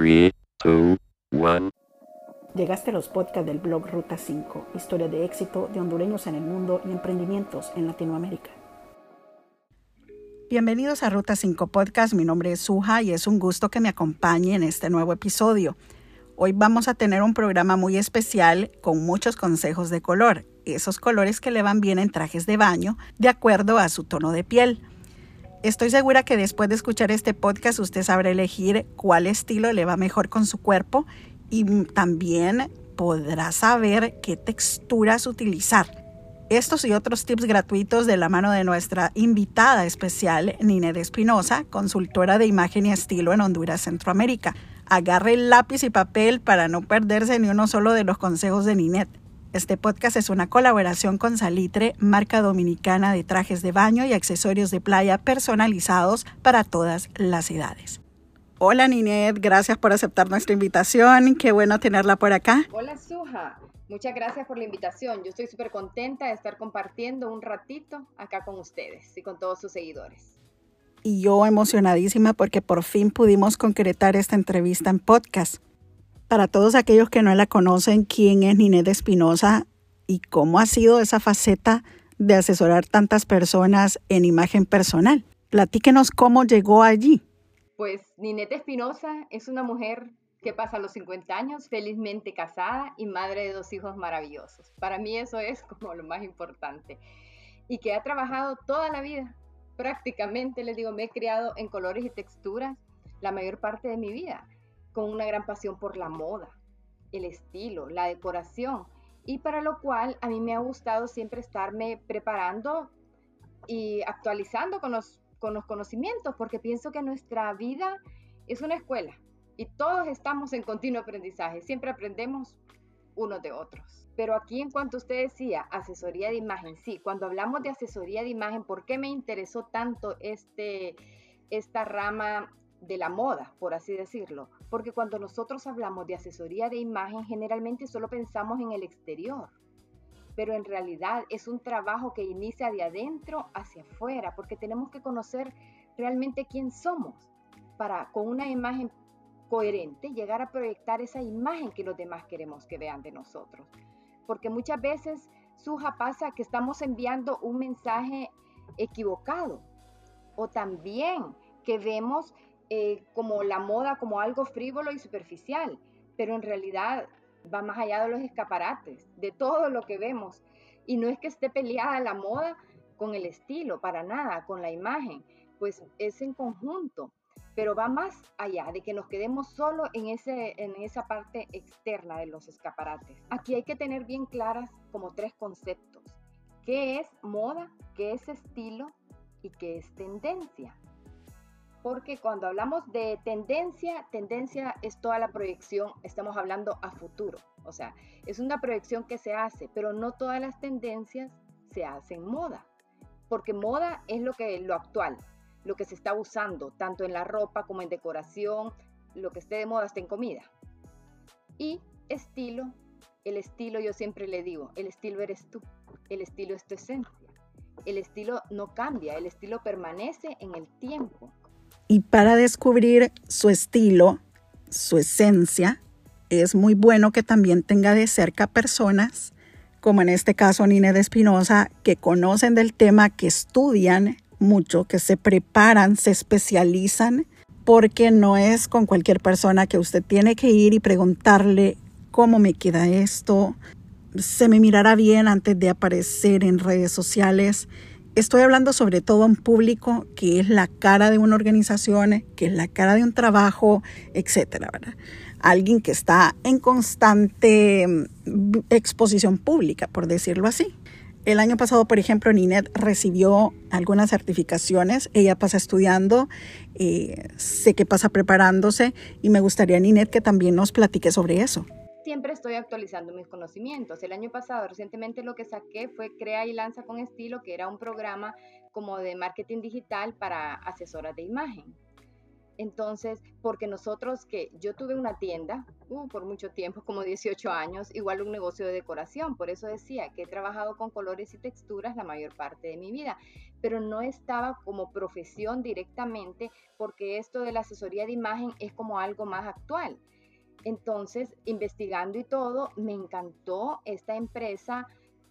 3, 2, 1. Llegaste a los podcasts del blog Ruta 5, historia de éxito de hondureños en el mundo y emprendimientos en Latinoamérica. Bienvenidos a Ruta 5 Podcast, mi nombre es Suja y es un gusto que me acompañe en este nuevo episodio. Hoy vamos a tener un programa muy especial con muchos consejos de color, esos colores que le van bien en trajes de baño de acuerdo a su tono de piel. Estoy segura que después de escuchar este podcast usted sabrá elegir cuál estilo le va mejor con su cuerpo y también podrá saber qué texturas utilizar. Estos y otros tips gratuitos de la mano de nuestra invitada especial, Ninette Espinosa, consultora de imagen y estilo en Honduras, Centroamérica. Agarre el lápiz y papel para no perderse ni uno solo de los consejos de Ninette. Este podcast es una colaboración con Salitre, marca dominicana de trajes de baño y accesorios de playa personalizados para todas las edades. Hola Ninet, gracias por aceptar nuestra invitación. Qué bueno tenerla por acá. Hola Suja, muchas gracias por la invitación. Yo estoy súper contenta de estar compartiendo un ratito acá con ustedes y con todos sus seguidores. Y yo emocionadísima porque por fin pudimos concretar esta entrevista en podcast. Para todos aquellos que no la conocen, ¿quién es Ninette Espinosa y cómo ha sido esa faceta de asesorar tantas personas en imagen personal? Platíquenos cómo llegó allí. Pues Ninette Espinosa es una mujer que pasa los 50 años felizmente casada y madre de dos hijos maravillosos. Para mí eso es como lo más importante. Y que ha trabajado toda la vida. Prácticamente, les digo, me he criado en colores y texturas la mayor parte de mi vida con una gran pasión por la moda, el estilo, la decoración, y para lo cual a mí me ha gustado siempre estarme preparando y actualizando con los, con los conocimientos, porque pienso que nuestra vida es una escuela y todos estamos en continuo aprendizaje, siempre aprendemos unos de otros. Pero aquí en cuanto usted decía, asesoría de imagen, sí, cuando hablamos de asesoría de imagen, ¿por qué me interesó tanto este, esta rama de la moda, por así decirlo, porque cuando nosotros hablamos de asesoría de imagen, generalmente solo pensamos en el exterior, pero en realidad es un trabajo que inicia de adentro hacia afuera, porque tenemos que conocer realmente quién somos para con una imagen coherente llegar a proyectar esa imagen que los demás queremos que vean de nosotros. Porque muchas veces, Suja, pasa que estamos enviando un mensaje equivocado o también que vemos eh, como la moda como algo frívolo y superficial, pero en realidad va más allá de los escaparates, de todo lo que vemos. Y no es que esté peleada la moda con el estilo, para nada, con la imagen, pues es en conjunto, pero va más allá de que nos quedemos solo en, ese, en esa parte externa de los escaparates. Aquí hay que tener bien claras como tres conceptos. ¿Qué es moda? ¿Qué es estilo? ¿Y qué es tendencia? Porque cuando hablamos de tendencia, tendencia es toda la proyección, estamos hablando a futuro, o sea, es una proyección que se hace, pero no todas las tendencias se hacen moda, porque moda es lo que lo actual, lo que se está usando, tanto en la ropa como en decoración, lo que esté de moda está en comida. Y estilo, el estilo yo siempre le digo, el estilo eres tú, el estilo es tu esencia. El estilo no cambia, el estilo permanece en el tiempo. Y para descubrir su estilo, su esencia, es muy bueno que también tenga de cerca personas, como en este caso Nina de Espinosa, que conocen del tema, que estudian mucho, que se preparan, se especializan, porque no es con cualquier persona que usted tiene que ir y preguntarle cómo me queda esto, se me mirará bien antes de aparecer en redes sociales. Estoy hablando sobre todo a un público que es la cara de una organización, que es la cara de un trabajo, etcétera, Alguien que está en constante mm, exposición pública, por decirlo así. El año pasado, por ejemplo, Ninet recibió algunas certificaciones. Ella pasa estudiando, eh, sé que pasa preparándose y me gustaría, Ninet, que también nos platique sobre eso siempre estoy actualizando mis conocimientos. El año pasado, recientemente lo que saqué fue Crea y Lanza con Estilo, que era un programa como de marketing digital para asesoras de imagen. Entonces, porque nosotros que yo tuve una tienda uh, por mucho tiempo, como 18 años, igual un negocio de decoración, por eso decía que he trabajado con colores y texturas la mayor parte de mi vida, pero no estaba como profesión directamente porque esto de la asesoría de imagen es como algo más actual. Entonces, investigando y todo, me encantó esta empresa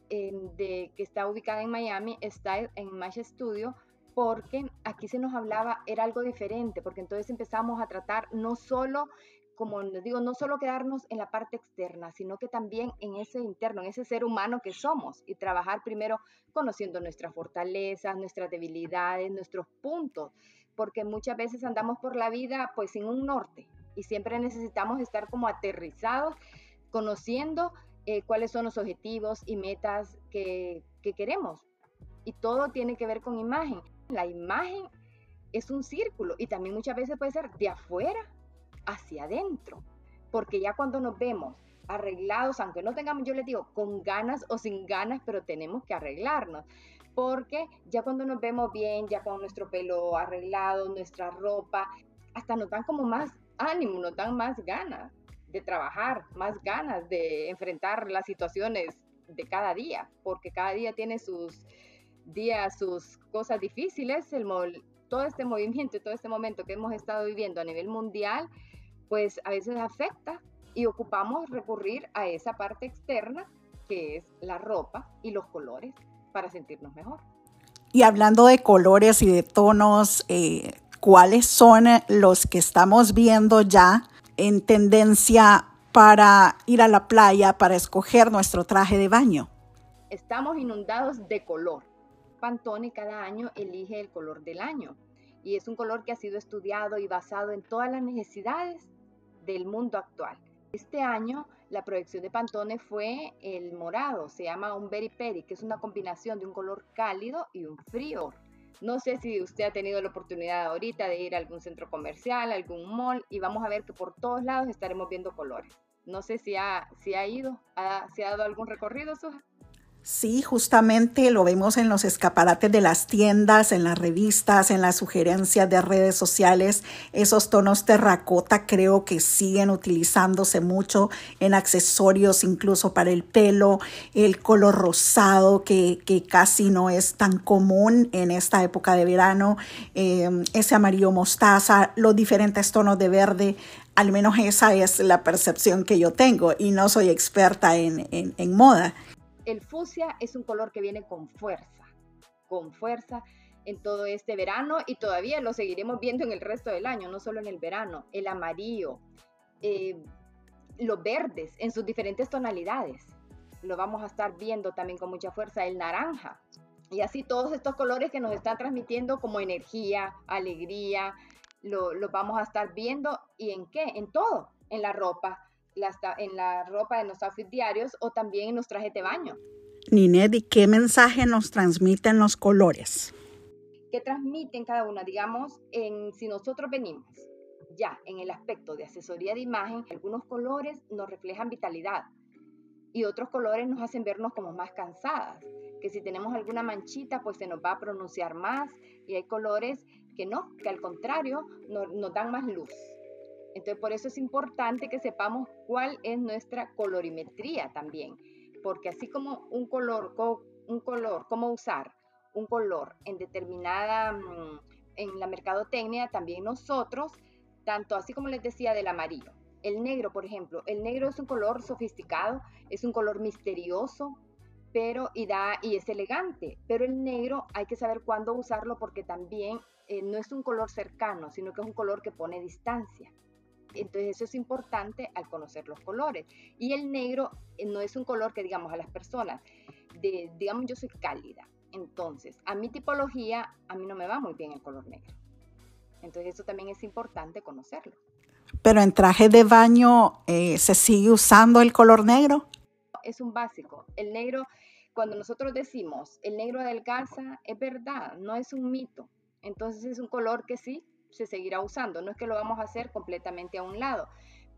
em, de, que está ubicada en Miami, Style en Mesh Studio, porque aquí se nos hablaba, era algo diferente, porque entonces empezamos a tratar no solo, como les digo, no solo quedarnos en la parte externa, sino que también en ese interno, en ese ser humano que somos y trabajar primero conociendo nuestras fortalezas, nuestras debilidades, nuestros puntos, porque muchas veces andamos por la vida pues sin un norte y siempre necesitamos estar como aterrizados, conociendo eh, cuáles son los objetivos y metas que, que queremos. Y todo tiene que ver con imagen. La imagen es un círculo y también muchas veces puede ser de afuera hacia adentro, porque ya cuando nos vemos arreglados, aunque no tengamos, yo les digo, con ganas o sin ganas, pero tenemos que arreglarnos, porque ya cuando nos vemos bien, ya con nuestro pelo arreglado, nuestra ropa, hasta nos dan como más ánimo, nos dan más ganas de trabajar, más ganas de enfrentar las situaciones de cada día, porque cada día tiene sus día sus cosas difíciles, el, todo este movimiento, todo este momento que hemos estado viviendo a nivel mundial, pues a veces afecta y ocupamos recurrir a esa parte externa que es la ropa y los colores para sentirnos mejor. Y hablando de colores y de tonos, eh, ¿cuáles son los que estamos viendo ya en tendencia para ir a la playa, para escoger nuestro traje de baño? Estamos inundados de color. Pantone cada año elige el color del año y es un color que ha sido estudiado y basado en todas las necesidades del mundo actual. Este año la proyección de Pantone fue el morado, se llama un berry peri, que es una combinación de un color cálido y un frío. No sé si usted ha tenido la oportunidad ahorita de ir a algún centro comercial, algún mall, y vamos a ver que por todos lados estaremos viendo colores. No sé si ha, si ha ido, ha, si ha dado algún recorrido, Suja. Sí, justamente lo vemos en los escaparates de las tiendas, en las revistas, en las sugerencias de redes sociales. Esos tonos terracota creo que siguen utilizándose mucho en accesorios, incluso para el pelo. El color rosado que, casi no es tan común en esta época de verano. Em, ese amarillo mostaza, los diferentes tonos de verde. Al menos esa es la percepción que yo tengo y no soy experta en, en moda. El fucsia es un color que viene con fuerza, con fuerza en todo este verano y todavía lo seguiremos viendo en el resto del año, no solo en el verano. El amarillo, eh, los verdes en sus diferentes tonalidades, lo vamos a estar viendo también con mucha fuerza. El naranja, y así todos estos colores que nos están transmitiendo como energía, alegría, lo, vamos a estar viendo y en qué, en todo, en la ropa, en la ropa de los outfits diarios o también en los trajes de baño. Ninette, ¿y qué mensaje nos transmiten los colores? ¿Qué transmiten cada una? Digamos, en, si nosotros venimos ya en el aspecto de asesoría de imagen, algunos colores nos reflejan vitalidad y otros colores nos hacen vernos como más cansadas, que si tenemos alguna manchita, pues se nos va a pronunciar más y hay colores que no, que al contrario nos dan más luz. Entonces, por eso es importante que sepamos cuál es nuestra colorimetría también, porque así como un color, un color, cómo usar un color en determinada, mm, en la mercadotecnia, también nosotros, tanto así como les decía del amarillo. El negro, por ejemplo, el negro es un color sofisticado, es un color misterioso, pero y da y es elegante, pero el negro hay que saber cuándo usarlo porque también eh, no es un color cercano, sino que es un color que pone distancia. Entonces eso es importante al conocer los colores. Y el negro eh, no es un color que digamos a las personas, de, digamos yo soy cálida. Entonces, a mi tipología, a mí no me va muy bien el color negro. Entonces eso también es importante conocerlo. Pero en traje de baño eh, se sigue usando el color negro. Es un básico. El negro, cuando nosotros decimos el negro adelgaza, es verdad, no es un mito. Entonces es un color que sí se seguirá usando. No es que lo vamos a hacer completamente a un lado,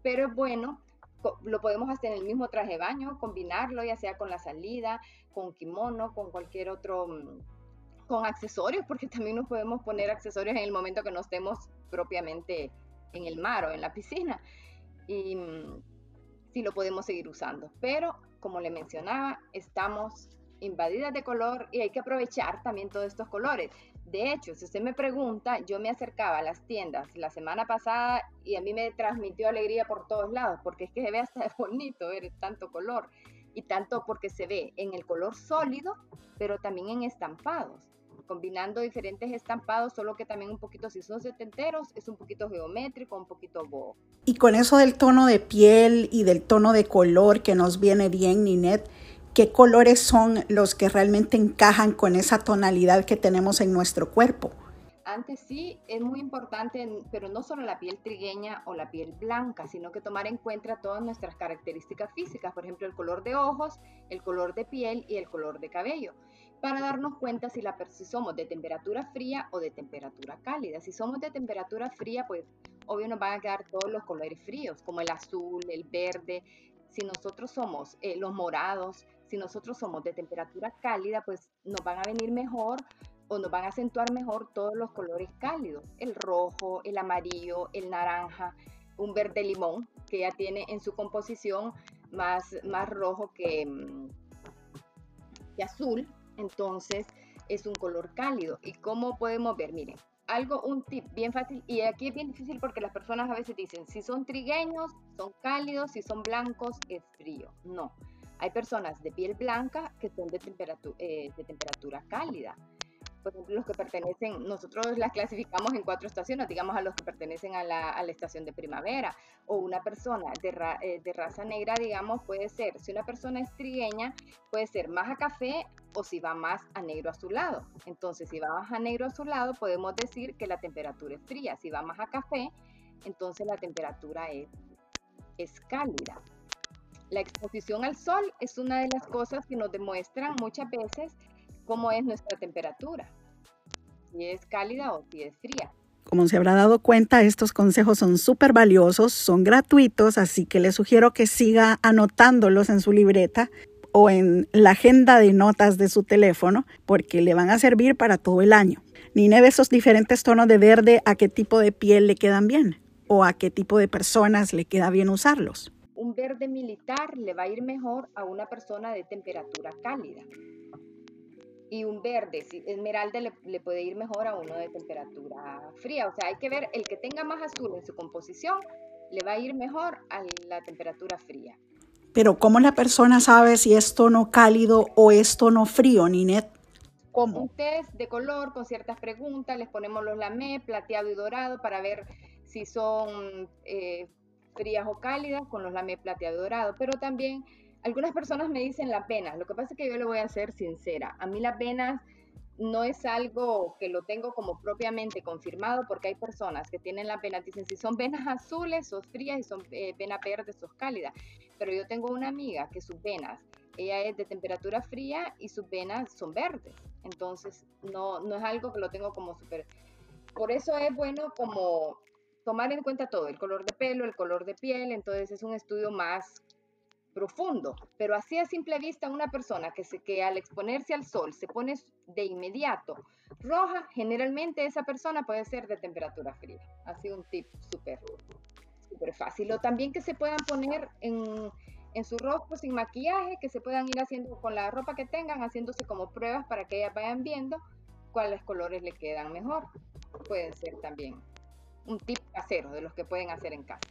pero es bueno, lo podemos hacer en el mismo traje de baño, combinarlo ya sea con la salida, con kimono, con cualquier otro, mm, con accesorios, porque también nos podemos poner accesorios en el momento que no estemos propiamente en el mar o en la piscina. Y mm, sí lo podemos seguir usando. Pero, como le mencionaba, estamos invadidas de color y hay que aprovechar también todos estos colores. De hecho, si usted me pregunta, yo me acercaba a las tiendas la semana pasada y a mí me transmitió alegría por todos lados, porque es que se ve hasta bonito ver tanto color y tanto porque se ve en el color sólido, pero también en estampados combinando diferentes estampados, solo que también un poquito, si son setenteros, es un poquito geométrico, un poquito boho. Y con eso del tono de piel y del tono de color que nos viene bien, Ninet, ¿qué colores son los que realmente encajan con esa tonalidad que tenemos en nuestro cuerpo? Antes sí es muy importante, pero no solo la piel trigueña o la piel blanca, sino que tomar en cuenta todas nuestras características físicas, por ejemplo, el color de ojos, el color de piel y el color de cabello para darnos cuenta si, la, si somos de temperatura fría o de temperatura cálida. Si somos de temperatura fría, pues obvio nos van a quedar todos los colores fríos, como el azul, el verde. Si nosotros somos eh, los morados, si nosotros somos de temperatura cálida, pues nos van a venir mejor o nos van a acentuar mejor todos los colores cálidos. El rojo, el amarillo, el naranja, un verde limón, que ya tiene en su composición más, más rojo que, mm, que azul, entonces es un color cálido. ¿Y cómo podemos ver? Miren, algo, un tip bien fácil, y aquí es bien difícil porque las personas a veces dicen, si son trigueños, son cálidos, si son blancos, es frío. No, hay personas de piel blanca que son eh, de temperatura cálida por ejemplo, los que pertenecen, nosotros las clasificamos en cuatro estaciones, digamos a los que pertenecen a la, estación de primavera, o una persona de, eh, de, raza negra, digamos, puede ser, si una persona es trigueña, puede ser más a café o si va más a negro azulado. Entonces, si va más a negro azulado, podemos decir que la temperatura es fría. Si va más a café, entonces la temperatura es cálida. La exposición al sol es una de las cosas que nos demuestran muchas veces cómo es nuestra temperatura, si es cálida o si es fría. Como se habrá dado cuenta, estos consejos son súper valiosos, son gratuitos, así que le sugiero que siga anotándolos en su libreta o en la agenda de notas de su teléfono, porque le van a servir para todo el año. Nine de esos diferentes tonos de verde, ¿a qué tipo de piel le quedan bien? ¿O a qué tipo de personas le queda bien usarlos? Un verde militar le va a ir mejor a una persona de temperatura cálida y un verde, esmeralda le, puede ir mejor a uno de temperatura fría. O sea, hay que ver el que tenga más azul en su composición, le va a ir mejor a la temperatura fría. Pero ¿cómo la persona sabe si es tono cálido o es tono frío, Ninet? ¿Cómo? Un test de color con ciertas preguntas, les ponemos los lamé, plateado y dorado para ver si son eh, frías o cálidas con los lamé plateado dorado, pero también algunas personas me dicen las venas, lo que pasa es que yo le voy a ser sincera, a mí las venas no es algo que lo tengo como propiamente confirmado porque hay personas que tienen las venas, dicen si son venas azules sos frías y son eh, venas verdes sos cálidas, pero yo tengo una amiga que sus venas, ella es de temperatura fría y sus venas son verdes, entonces no, no es algo que lo tengo como súper... Por eso es bueno como tomar en cuenta todo, el color de pelo, el color de piel, entonces es un estudio más profundo, pero así a simple vista una persona que, se, que al exponerse al sol se pone de inmediato roja, generalmente esa persona puede ser de temperatura fría. Así un tip súper súper fácil. O también que se puedan poner en, en su rostro sin maquillaje, que se puedan ir haciendo con la ropa que tengan, haciéndose como pruebas para que ellas vayan viendo cuáles colores le quedan mejor. Pueden ser también un tip casero de los que pueden hacer en casa.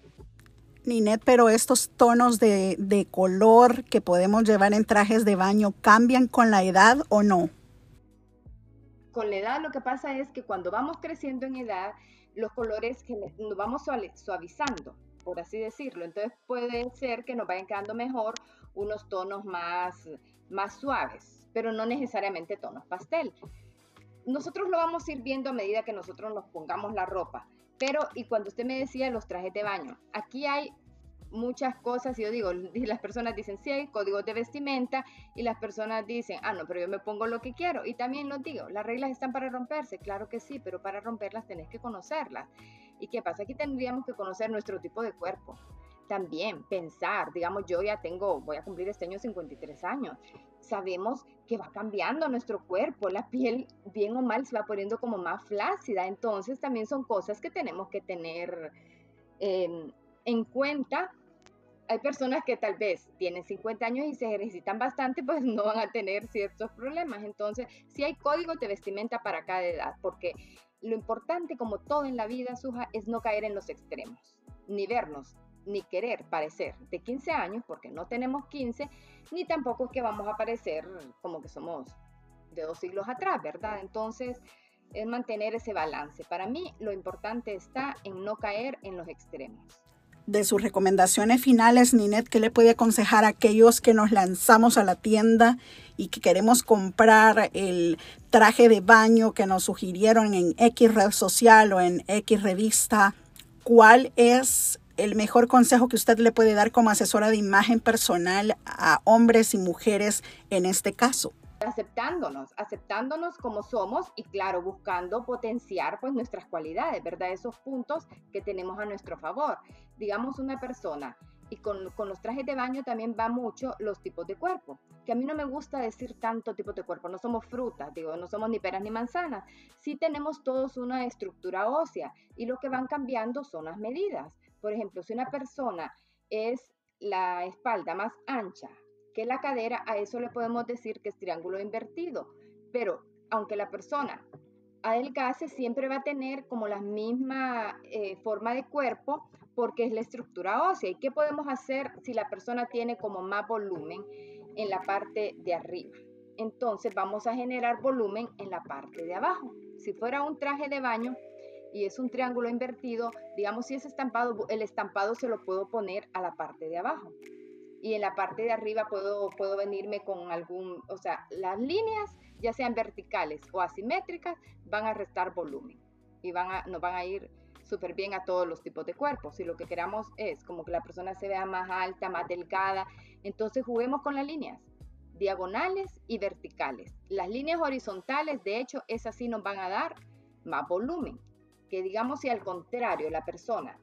Ninet, pero estos tonos de, de, color que podemos llevar en trajes de baño cambian con la edad o no? Con la edad lo que pasa es que cuando vamos creciendo en edad, los colores que nos vamos suavizando, por así decirlo. Entonces puede ser que nos vayan quedando mejor unos tonos más, más suaves, pero no necesariamente tonos pastel. Nosotros lo vamos a ir viendo a medida que nosotros nos pongamos la ropa. Pero, y cuando usted me decía los trajes de baño, aquí hay muchas cosas, y yo digo, las personas dicen, sí, hay códigos de vestimenta, y las personas dicen, ah, no, pero yo me pongo lo que quiero. Y también lo digo, las reglas están para romperse, claro que sí, pero para romperlas tenés que conocerlas. ¿Y qué pasa? Aquí tendríamos que conocer nuestro tipo de cuerpo. También pensar, digamos, yo ya tengo, voy a cumplir este año 53 años. Sabemos que va cambiando nuestro cuerpo, la piel bien o mal se va poniendo como más flácida, entonces también son cosas que tenemos que tener em, en cuenta. Hay personas que tal vez tienen 50 años y se ejercitan bastante, pues no van a tener ciertos problemas. Entonces, sí hay códigos de vestimenta para cada edad, porque lo importante, como todo en la vida, Suja, es no caer en los extremos, ni vernos ni querer parecer de 15 años, porque no tenemos 15, ni tampoco es que vamos a parecer como que somos de dos siglos atrás, ¿verdad? Entonces, es mantener ese balance. Para mí, lo importante está en no caer en los extremos. De sus recomendaciones finales, Ninet, ¿qué le puede aconsejar a aquellos que nos lanzamos a la tienda y que queremos comprar el traje de baño que nos sugirieron en X red social o en X revista? ¿Cuál es el mejor consejo que usted le puede dar como asesora de imagen personal a hombres y mujeres en este caso? aceptándonos, aceptándonos como somos y claro, buscando potenciar pues nuestras cualidades, ¿verdad? Esos puntos que tenemos a nuestro favor. Digamos una persona, y con, con, los trajes de baño también va mucho los tipos de cuerpo, que a mí no me gusta decir tanto tipo de cuerpo, no somos frutas, digo, no somos ni peras ni manzanas, sí tenemos todos una estructura ósea y lo que van cambiando son las medidas. Por ejemplo, si una persona es la espalda más ancha que la cadera, a eso le podemos decir que es triángulo invertido. Pero aunque la persona adelgace, siempre va a tener como la misma eh, forma de cuerpo porque es la estructura ósea. ¿Y qué podemos hacer si la persona tiene como más volumen en la parte de arriba? Entonces vamos a generar volumen en la parte de abajo. Si fuera un traje de baño, y es un triángulo invertido, digamos si es estampado, el estampado se lo puedo poner a la parte de abajo. Y en la parte de arriba puedo, puedo venirme con algún, o sea, las líneas, ya sean verticales o asimétricas, van a restar volumen y van a, nos van a ir súper bien a todos los tipos de cuerpos. Si lo que queramos es como que la persona se vea más alta, más delgada, entonces juguemos con las líneas diagonales y verticales. Las líneas horizontales, de hecho, esas sí nos van a dar más volumen que digamos si al contrario la persona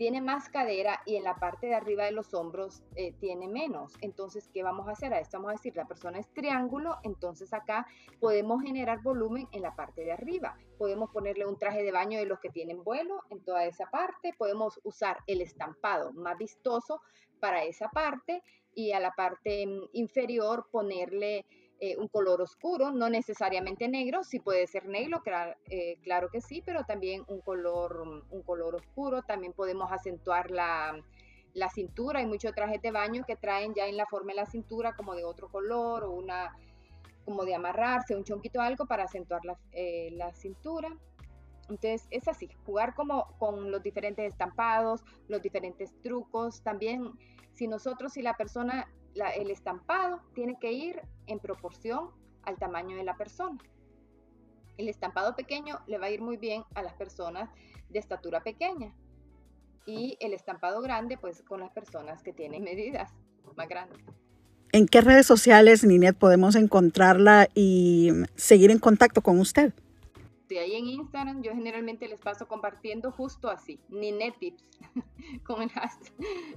tiene más cadera y en la parte de arriba de los hombros eh, tiene menos. Entonces, ¿qué vamos a hacer a esto? Vamos a decir, la persona es triángulo, entonces acá podemos generar volumen en la parte de arriba. Podemos ponerle un traje de baño de los que tienen vuelo en toda esa parte. Podemos usar el estampado más vistoso para esa parte y a la parte mm, inferior ponerle eh, un color oscuro, no necesariamente negro, sí puede ser negro, eh, claro, que sí, pero también un color, un color oscuro. También podemos acentuar la, cintura. Hay muchos trajes de baño que traen ya en la forma de la cintura como de otro color o una como de amarrarse, un chonquito algo para acentuar la, eh, la cintura. Entonces es así, jugar como con los diferentes estampados, los diferentes trucos. También si nosotros, si la persona el estampado tiene que ir en proporción al tamaño de la persona. El estampado pequeño le va a ir muy bien a las personas de estatura pequeña y el estampado grande pues con las personas que tienen medidas más grandes. ¿En qué redes sociales, Ninet, podemos encontrarla y seguir en contacto con usted? Estoy ahí en Instagram, yo generalmente les paso compartiendo justo así, Ninet Tips, con el,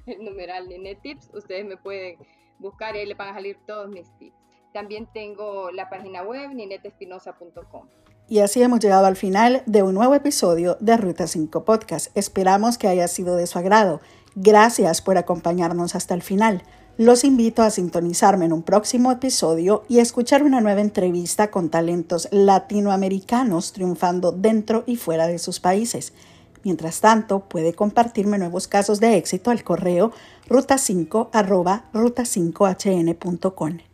el numeral Ninet Tips, ustedes me pueden buscar y ahí le van a salir todos mis tips. También tengo la página web ninetespinosa.com. Y así hemos llegado al final de un nuevo episodio de Ruta 5 Podcast. Esperamos que haya sido de su agrado. Gracias por acompañarnos hasta el final. Los invito a sintonizarme en un próximo episodio y escuchar una nueva entrevista con talentos latinoamericanos triunfando dentro y fuera de sus países. Mientras tanto, puede compartirme nuevos casos de éxito al correo ruta5 ruta5hn.com.